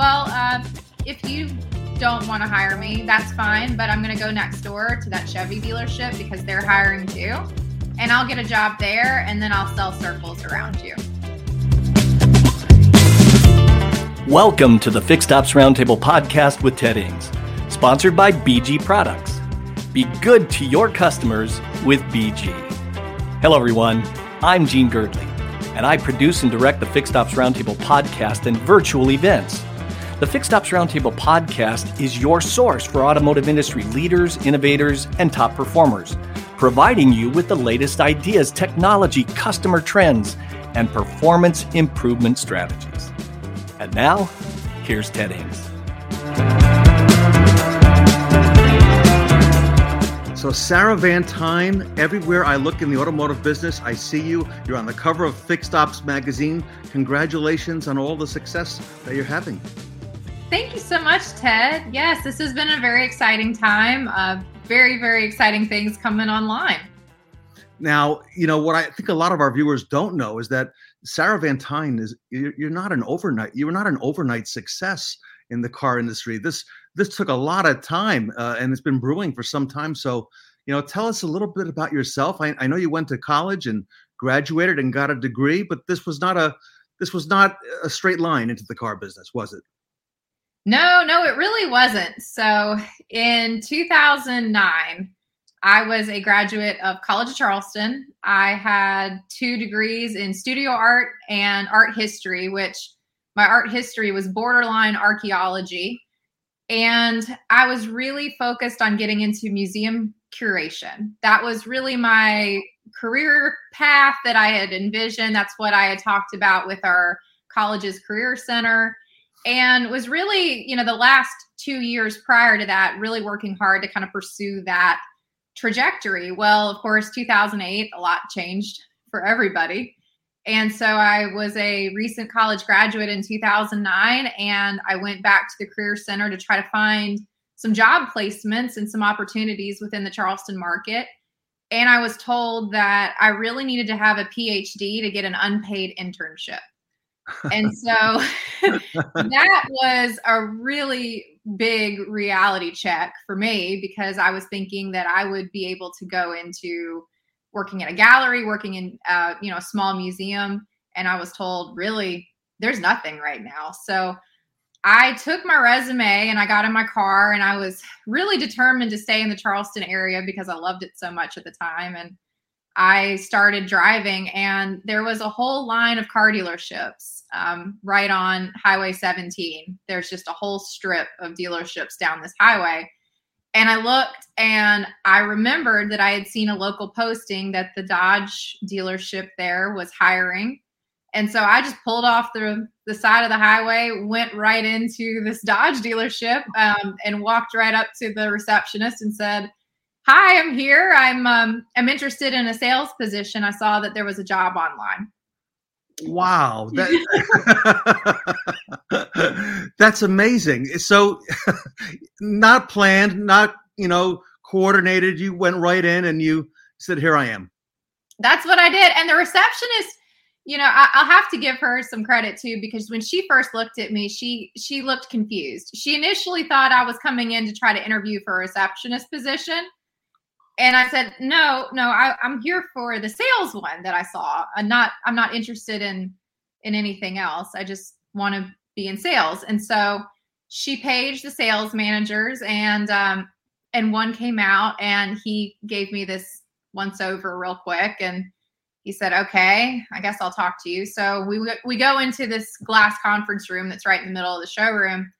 well, uh, if you don't want to hire me, that's fine, but I'm going to go next door to that Chevy dealership because they're hiring too. And I'll get a job there and then I'll sell circles around you. Welcome to the Fixed Ops Roundtable podcast with Ted Ings, sponsored by BG Products. Be good to your customers with BG. Hello, everyone. I'm Gene Girdley, and I produce and direct the Fixed Ops Roundtable podcast and virtual events. The Fixed Ops Roundtable podcast is your source for automotive industry leaders, innovators, and top performers, providing you with the latest ideas, technology, customer trends, and performance improvement strategies. And now, here's Ted Ings. So, Sarah Vantine, everywhere I look in the automotive business, I see you. You're on the cover of Fixed Ops magazine. Congratulations on all the success that you're having. Thank you so much, Ted. Yes, this has been a very exciting time. Uh, very, very exciting things coming online. Now, you know what I think a lot of our viewers don't know is that Sarah Vantine is you're not an overnight you're not an overnight success in the car industry. This this took a lot of time uh, and it's been brewing for some time. So, you know, tell us a little bit about yourself. I, I know you went to college and graduated and got a degree, but this was not a this was not a straight line into the car business, was it? No, no, it really wasn't. So in 2009, I was a graduate of College of Charleston. I had two degrees in studio art and art history, which my art history was borderline archaeology. And I was really focused on getting into museum curation. That was really my career path that I had envisioned. That's what I had talked about with our college's career center. And was really, you know, the last two years prior to that, really working hard to kind of pursue that trajectory. Well, of course, 2008, a lot changed for everybody. And so I was a recent college graduate in 2009, and I went back to the Career Center to try to find some job placements and some opportunities within the Charleston market. And I was told that I really needed to have a PhD to get an unpaid internship. And so that was a really big reality check for me because I was thinking that I would be able to go into working in a gallery, working in uh, you know a small museum, and I was told really? There's nothing right now. So I took my resume and I got in my car and I was really determined to stay in the Charleston area because I loved it so much at the time. And I started driving and there was a whole line of car dealerships um, right on Highway 17. There's just a whole strip of dealerships down this highway. And I looked and I remembered that I had seen a local posting that the Dodge dealership there was hiring. And so I just pulled off the, the side of the highway, went right into this Dodge dealership, um, and walked right up to the receptionist and said, "Hi, I'm here. I'm um, I'm interested in a sales position. I saw that there was a job online." Wow, that, that's amazing. So, not planned, not you know coordinated. You went right in and you said, "Here I am." That's what I did, and the receptionist. You know, I, I'll have to give her some credit too because when she first looked at me, she she looked confused. She initially thought I was coming in to try to interview for a receptionist position, and I said, no, no, I, am here for the sales one that I saw. I'm not, I'm not interested in in anything else. I just want to be in sales. And so she paged the sales managers, and um, and one came out, and he gave me this once over real quick, and he said, "Okay, I guess I'll talk to you." So we we go into this glass conference room that's right in the middle of the showroom.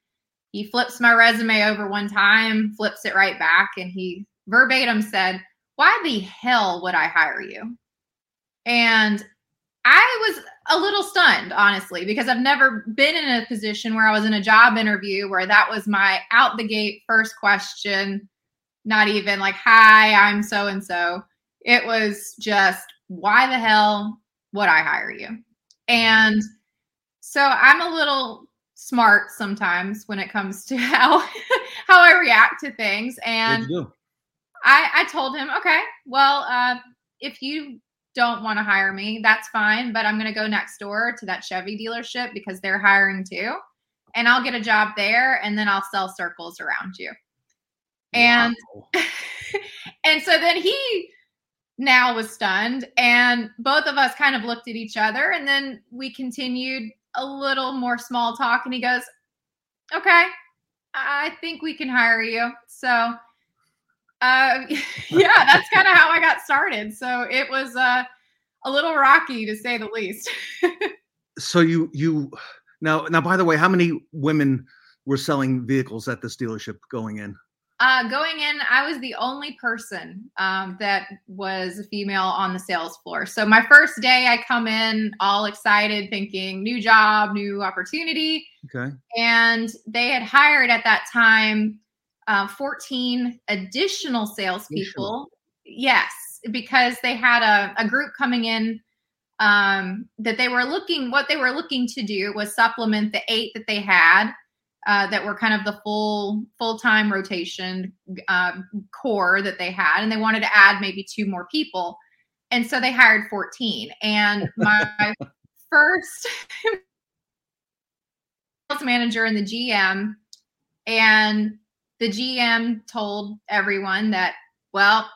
He flips my resume over one time, flips it right back, and he verbatim said, Why the hell would I hire you? And I was a little stunned, honestly, because I've never been in a position where I was in a job interview where that was my out the gate first question, not even like, Hi, I'm so and so. It was just, Why the hell would I hire you? And so I'm a little smart sometimes when it comes to how how I react to things and I, I told him, okay, well, uh, if you don't want to hire me, that's fine, but I'm going to go next door to that Chevy dealership because they're hiring too. and I'll get a job there and then I'll sell circles around you. And wow. and so then he now was stunned and both of us kind of looked at each other and then we continued a little more small talk and he goes, "Okay, I think we can hire you." So uh yeah, that's kind of how I got started. So it was uh a little rocky to say the least. so you you now now by the way, how many women were selling vehicles at this dealership going in? Uh, going in, I was the only person um, that was a female on the sales floor. So my first day, I come in all excited, thinking new job, new opportunity. Okay. And they had hired at that time uh, 14 additional salespeople. Yes, because they had a, a group coming in um, that they were looking. What they were looking to do was supplement the eight that they had uh, that were kind of the full full time rotation uh, core that they had, and they wanted to add maybe two more people, and so they hired 14. And my first sales manager and the GM, and the GM told everyone that, well,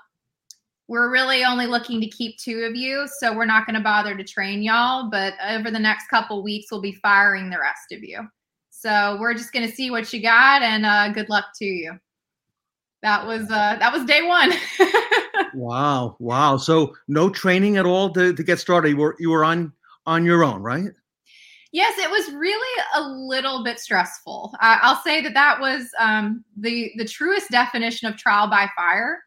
we're really only looking to keep two of you, so we're not going to bother to train y'all. But over the next couple weeks, we'll be firing the rest of you. So we're just going to see what you got, and uh, good luck to you. That was uh, that was day one. wow, wow! So no training at all to, to get started. You were you were on on your own, right? Yes, it was really a little bit stressful. Uh, I'll say that that was um, the the truest definition of trial by fire.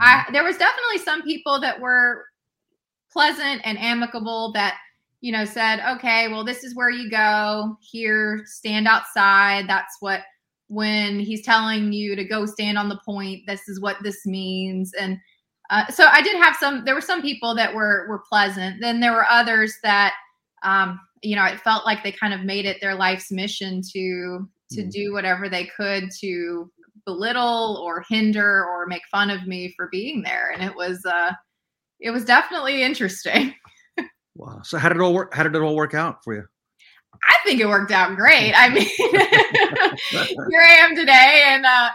I mm-hmm. there was definitely some people that were pleasant and amicable that you know, said, okay, well, this is where you go. Here, stand outside. That's what, when he's telling you to go stand on the point, this is what this means. And uh, so I did have some, there were some people that were, were pleasant. Then there were others that, um, you know, it felt like they kind of made it their life's mission to, to mm. do whatever they could to belittle or hinder or make fun of me for being there. And it was, uh, it was definitely interesting. Wow. So how did it all work? How did it all work out for you? I think it worked out great. I mean, here I am today, and uh,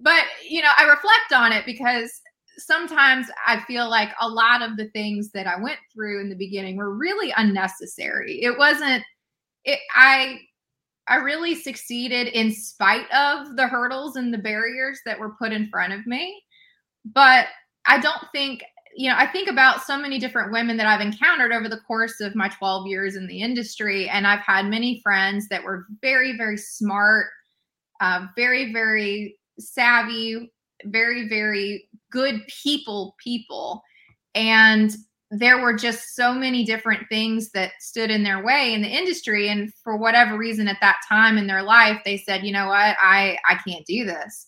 but you know, I reflect on it because sometimes I feel like a lot of the things that I went through in the beginning were really unnecessary. It wasn't. It. I. I really succeeded in spite of the hurdles and the barriers that were put in front of me. But I don't think you know, I think about so many different women that I've encountered over the course of my 12 years in the industry. And I've had many friends that were very, very smart, uh, very, very savvy, very, very good people, people. And there were just so many different things that stood in their way in the industry. And for whatever reason at that time in their life, they said, you know what, I, I can't do this.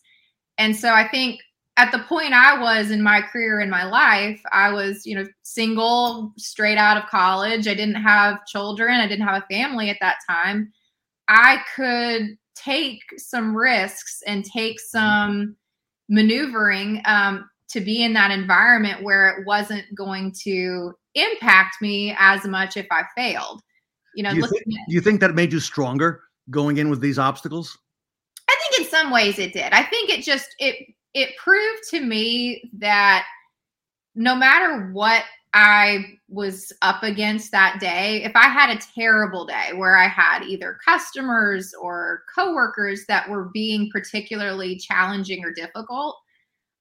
And so I think at the point I was in my career in my life, I was, you know, single, straight out of college. I didn't have children. I didn't have a family at that time. I could take some risks and take some maneuvering um, to be in that environment where it wasn't going to impact me as much if I failed. You know, do you, think, at, do you think that made you stronger going in with these obstacles? I think in some ways it did. I think it just it it proved to me that no matter what I was up against that day, if I had a terrible day where I had either customers or coworkers that were being particularly challenging or difficult,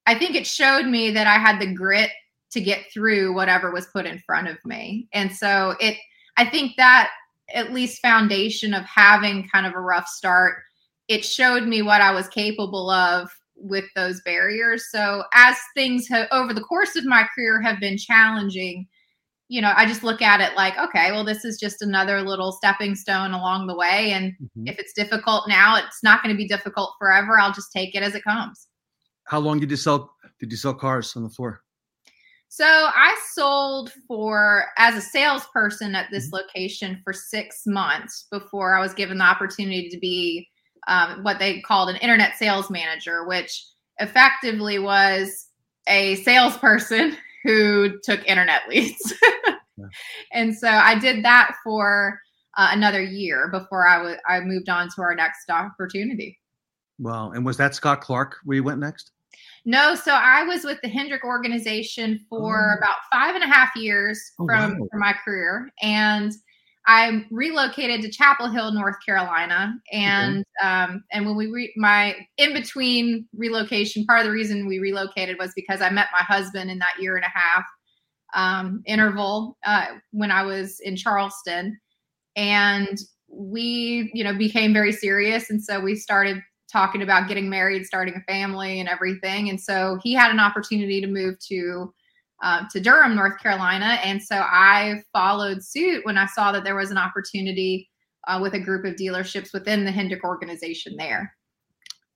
I think it showed me that I had the grit to get through whatever was put in front of me. And so it I think that at least foundation of having kind of a rough start, it showed me what I was capable of with those barriers. So as things have over the course of my career have been challenging, you know, I just look at it like, okay, well, this is just another little stepping stone along the way. And mm-hmm. if it's difficult now, it's not going to be difficult forever. I'll just take it as it comes. How long did you sell did you sell cars on the floor? So I sold for as a salesperson at this mm-hmm. location for six months before I was given the opportunity to be um, what they called an internet sales manager, which effectively was a salesperson who took internet leads. yeah. And so I did that for uh, another year before I was I moved on to our next opportunity. Wow. And was that Scott Clark where you went next? No, so I was with the Hendrick organization for oh. about five and a half years oh, from, wow. from my career. And I relocated to Chapel Hill, North Carolina, and um, and when we re- my in between relocation, part of the reason we relocated was because I met my husband in that year and a half um, interval uh, when I was in Charleston, and we you know became very serious, and so we started talking about getting married, starting a family, and everything. And so he had an opportunity to move to uh, to Durham, North Carolina, and so I followed suit when I saw that there was an opportunity uh, with a group of dealerships within the Hendrick organization there.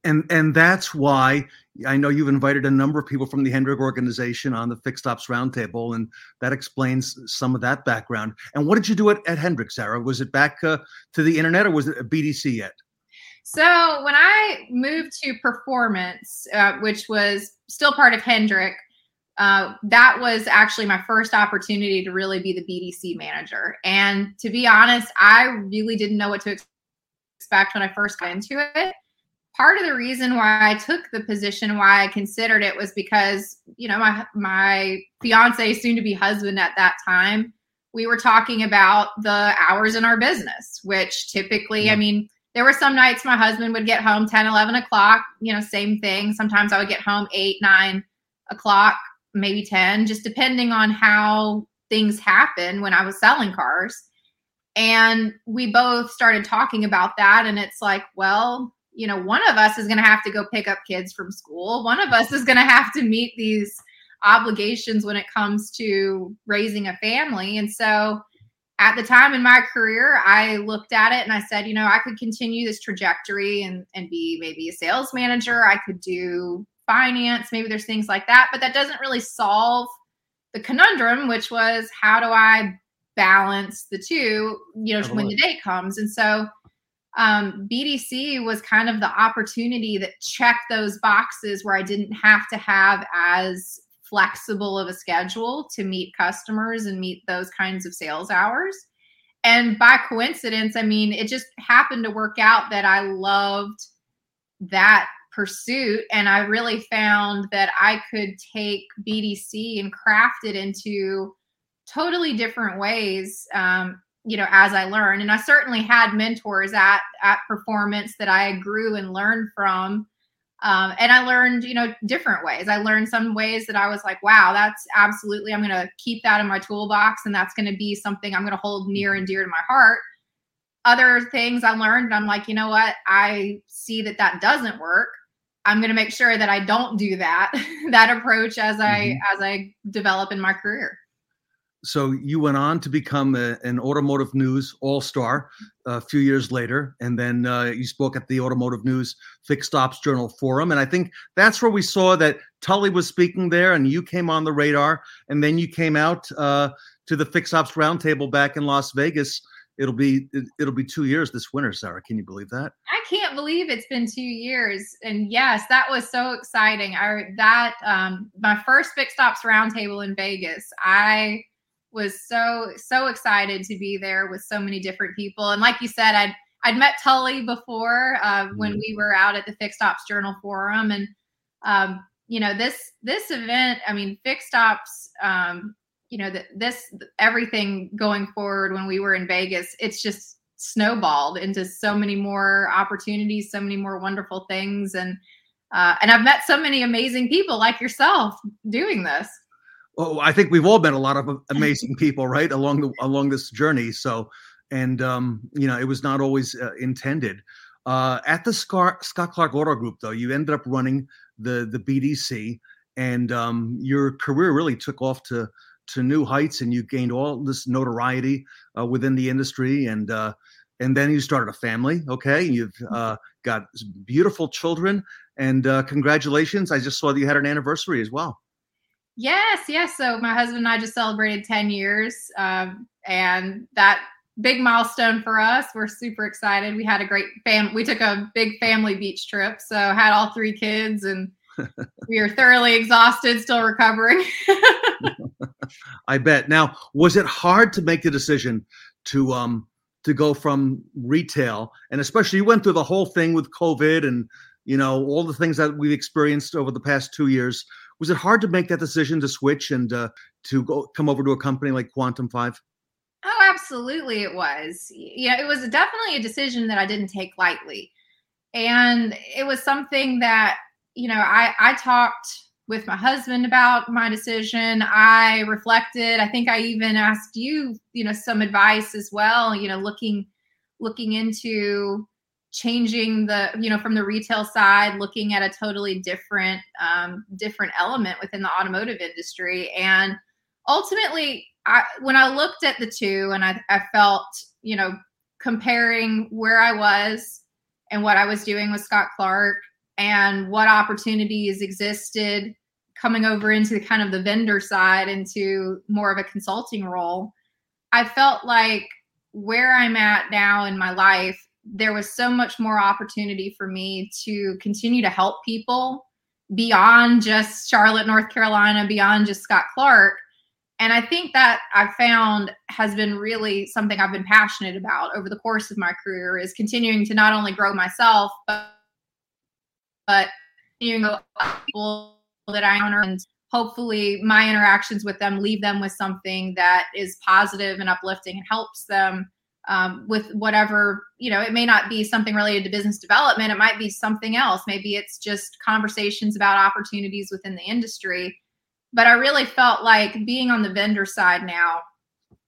And and that's why I know you've invited a number of people from the Hendrick organization on the Fixed Ops Roundtable, and that explains some of that background. And what did you do at, at Hendrick, Sarah? Was it back uh, to the internet, or was it a BDC yet? So when I moved to Performance, uh, which was still part of Hendrick, uh, that was actually my first opportunity to really be the BDC manager. And to be honest, I really didn't know what to expect when I first got into it. Part of the reason why I took the position, why I considered it, was because you know my my fiance, soon to be husband at that time, we were talking about the hours in our business, which typically, I mean there were some nights my husband would get home 10 11 o'clock you know same thing. Sometimes i would get home 8 9 o'clock maybe 10 just depending on how things happen when i was selling cars. And we both started talking about that and it's like well you know one of us is going to have to go pick up kids from school. One of us is going to have to meet these obligations when it comes to raising a family. And so at the time in my career, I looked at it and I said, you know, I could continue this trajectory and, and be maybe a sales manager. I could do finance. Maybe there's things like that, but that doesn't really solve the conundrum, which was how do I balance the two, you know, when the day comes. And so um, BDC was kind of the opportunity that checked those boxes where I didn't have to have as flexible of a schedule to meet customers and meet those kinds of sales hours. And by coincidence, I mean, it just happened to work out that I loved that pursuit. And I really found that I could take BDC and craft it into totally different ways. Um, you know, as I learned, and I certainly had mentors at at performance that I grew and learned from um, and I learned, you know, different ways. I learned some ways that I was like, wow, that's absolutely, I'm going to keep that in my toolbox and that's going to be something I'm going to hold near and dear to my heart. Other things I learned, I'm like, you know what? I see that that doesn't work. I'm going to make sure that I don't do that, that approach as I, mm-hmm. as I develop in my career so you went on to become a, an automotive news all-star a few years later and then uh, you spoke at the automotive news fixed ops journal forum and i think that's where we saw that tully was speaking there and you came on the radar and then you came out uh, to the fixed ops roundtable back in las vegas. It'll be it'll be two years this winter sarah. Can you believe that? I can't believe it's been two years. And yes that was so exciting. I that um my first fixed ops roundtable in vegas i was so so excited to be there with so many different people. And like you said, I'd I'd met Tully before uh, when mm-hmm. we were out at the Fixed Ops Journal Forum, and um, you know this this event. I mean, Fixed Ops. Um, you know, this everything going forward when we were in Vegas, it's just snowballed into so many more opportunities, so many more wonderful things, and uh, and I've met so many amazing people like yourself doing this well, I think we've all met a lot of amazing people, right, along the along this journey. So, and um, you know, it was not always uh, intended. Uh, at the Scott, Scott Clark Auto Group, though, you ended up running the the BDC, and um, your career really took off to to new heights, and you gained all this notoriety uh, within the industry, and uh, and then you started a family. Okay, you've uh, got beautiful children, and uh, congratulations! I just saw that you had an anniversary as well. Yes, yes. So my husband and I just celebrated 10 years, um, and that big milestone for us. We're super excited. We had a great fam. We took a big family beach trip, so had all three kids, and we are thoroughly exhausted, still recovering. I bet. Now, was it hard to make the decision to um to go from retail and especially you went through the whole thing with COVID and you know all the things that we've experienced over the past two years. Was it hard to make that decision to switch and uh, to go come over to a company like Quantum Five? Oh, absolutely, it was. Yeah, it was definitely a decision that I didn't take lightly, and it was something that you know I I talked with my husband about my decision. I reflected. I think I even asked you, you know, some advice as well. You know, looking looking into changing the you know from the retail side looking at a totally different um, different element within the automotive industry. And ultimately I, when i looked at the two and I, I felt you know comparing where i was and what i was doing with scott clark and what opportunities existed coming over into the kind of the vendor side into more of a consulting role i felt like where i'm at now in my life there was so much more opportunity for me to continue to help people beyond just charlotte north carolina beyond just scott clark. And i think that i found has been really something i've been passionate about over the course of my career is continuing to not only grow myself but but you know people that I honor and hopefully my interactions with them leave them with something that is positive and uplifting and helps them um, with whatever you know it may not be something related to business development. It might be something else. Maybe it's just conversations about opportunities within the industry. But i really felt like being on the vendor side now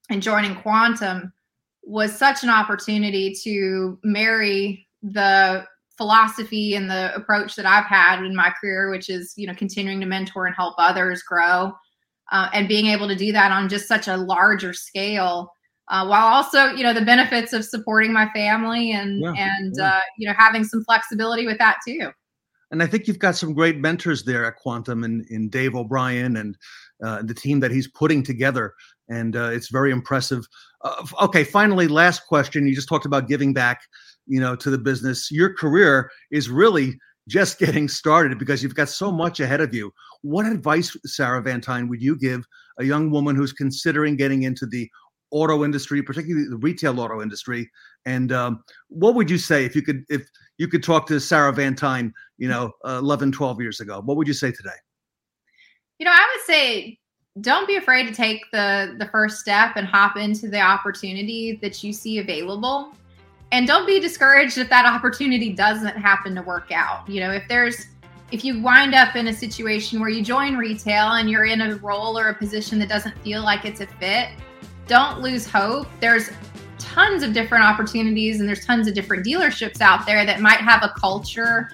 and joining quantum was such an opportunity to marry the philosophy and the approach that I've had in my career, which is you know continuing to mentor and help others grow, uh, and being able to do that on just such a larger scale, uh, while also you know the benefits of supporting my family and yeah, and yeah. Uh, you know having some flexibility with that too. And I think you've got some great mentors there at Quantum, and in, Dave O'Brien and uh, the team that he's putting together, and uh, it's very impressive. Uh, okay, finally, last question. You just talked about giving back you know to the business your career is really just getting started because you've got so much ahead of you what advice sarah vantine would you give a young woman who's considering getting into the auto industry particularly the retail auto industry. And um, what would you say if you could if you could talk to sarah vantine you know uh, 11 12 years ago what would you say today? You know i would say don't be afraid to take the the first step and hop into the opportunity that you see available. And don't be discouraged if that opportunity doesn't happen to work out. You know, if there's if you wind up in a situation where you join retail and you're in a role or a position that doesn't feel like it's a fit, don't lose hope. There's tons of different opportunities and there's tons of different dealerships out there that might have a culture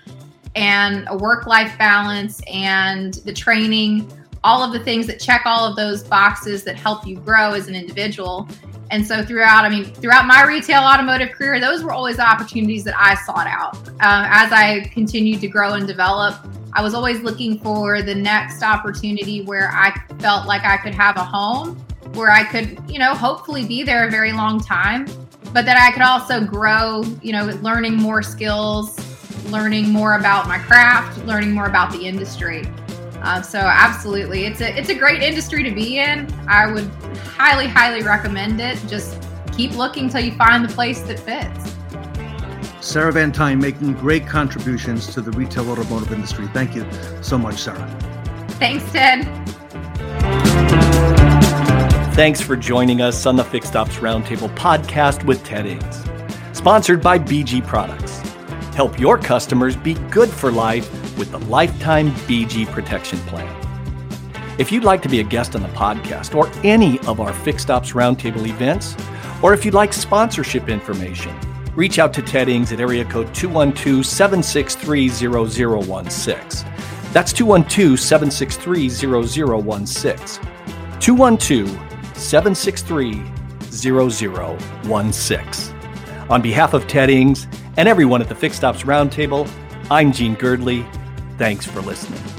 and a work life balance and the training, all of the things that check all of those boxes that help you grow as an individual. And so throughout, I mean, throughout my retail automotive career, those were always the opportunities that I sought out. Uh, as I continued to grow and develop, I was always looking for the next opportunity where I felt like I could have a home, where I could, you know, hopefully be there a very long time, but that I could also grow, you know, learning more skills, learning more about my craft, learning more about the industry. Uh, so absolutely, it's a it's a great industry to be in. I would highly highly recommend it. Just keep looking till you find the place that fits. Sarah Vantine making great contributions to the retail automotive industry. Thank you so much, Sarah. Thanks, Ted. Thanks for joining us on the Fixed Ops Roundtable podcast with Ted Ings, sponsored by BG Products. Help your customers be good for life with the Lifetime BG Protection Plan. If you'd like to be a guest on the podcast or any of our Fixed Ops Roundtable events, or if you'd like sponsorship information, reach out to Ted Ings at area code 212 763 0016. That's 212 763 0016. 212 763 0016. On behalf of Ted Ings and everyone at the Fixed Ops Roundtable, I'm Gene Girdley. Thanks for listening.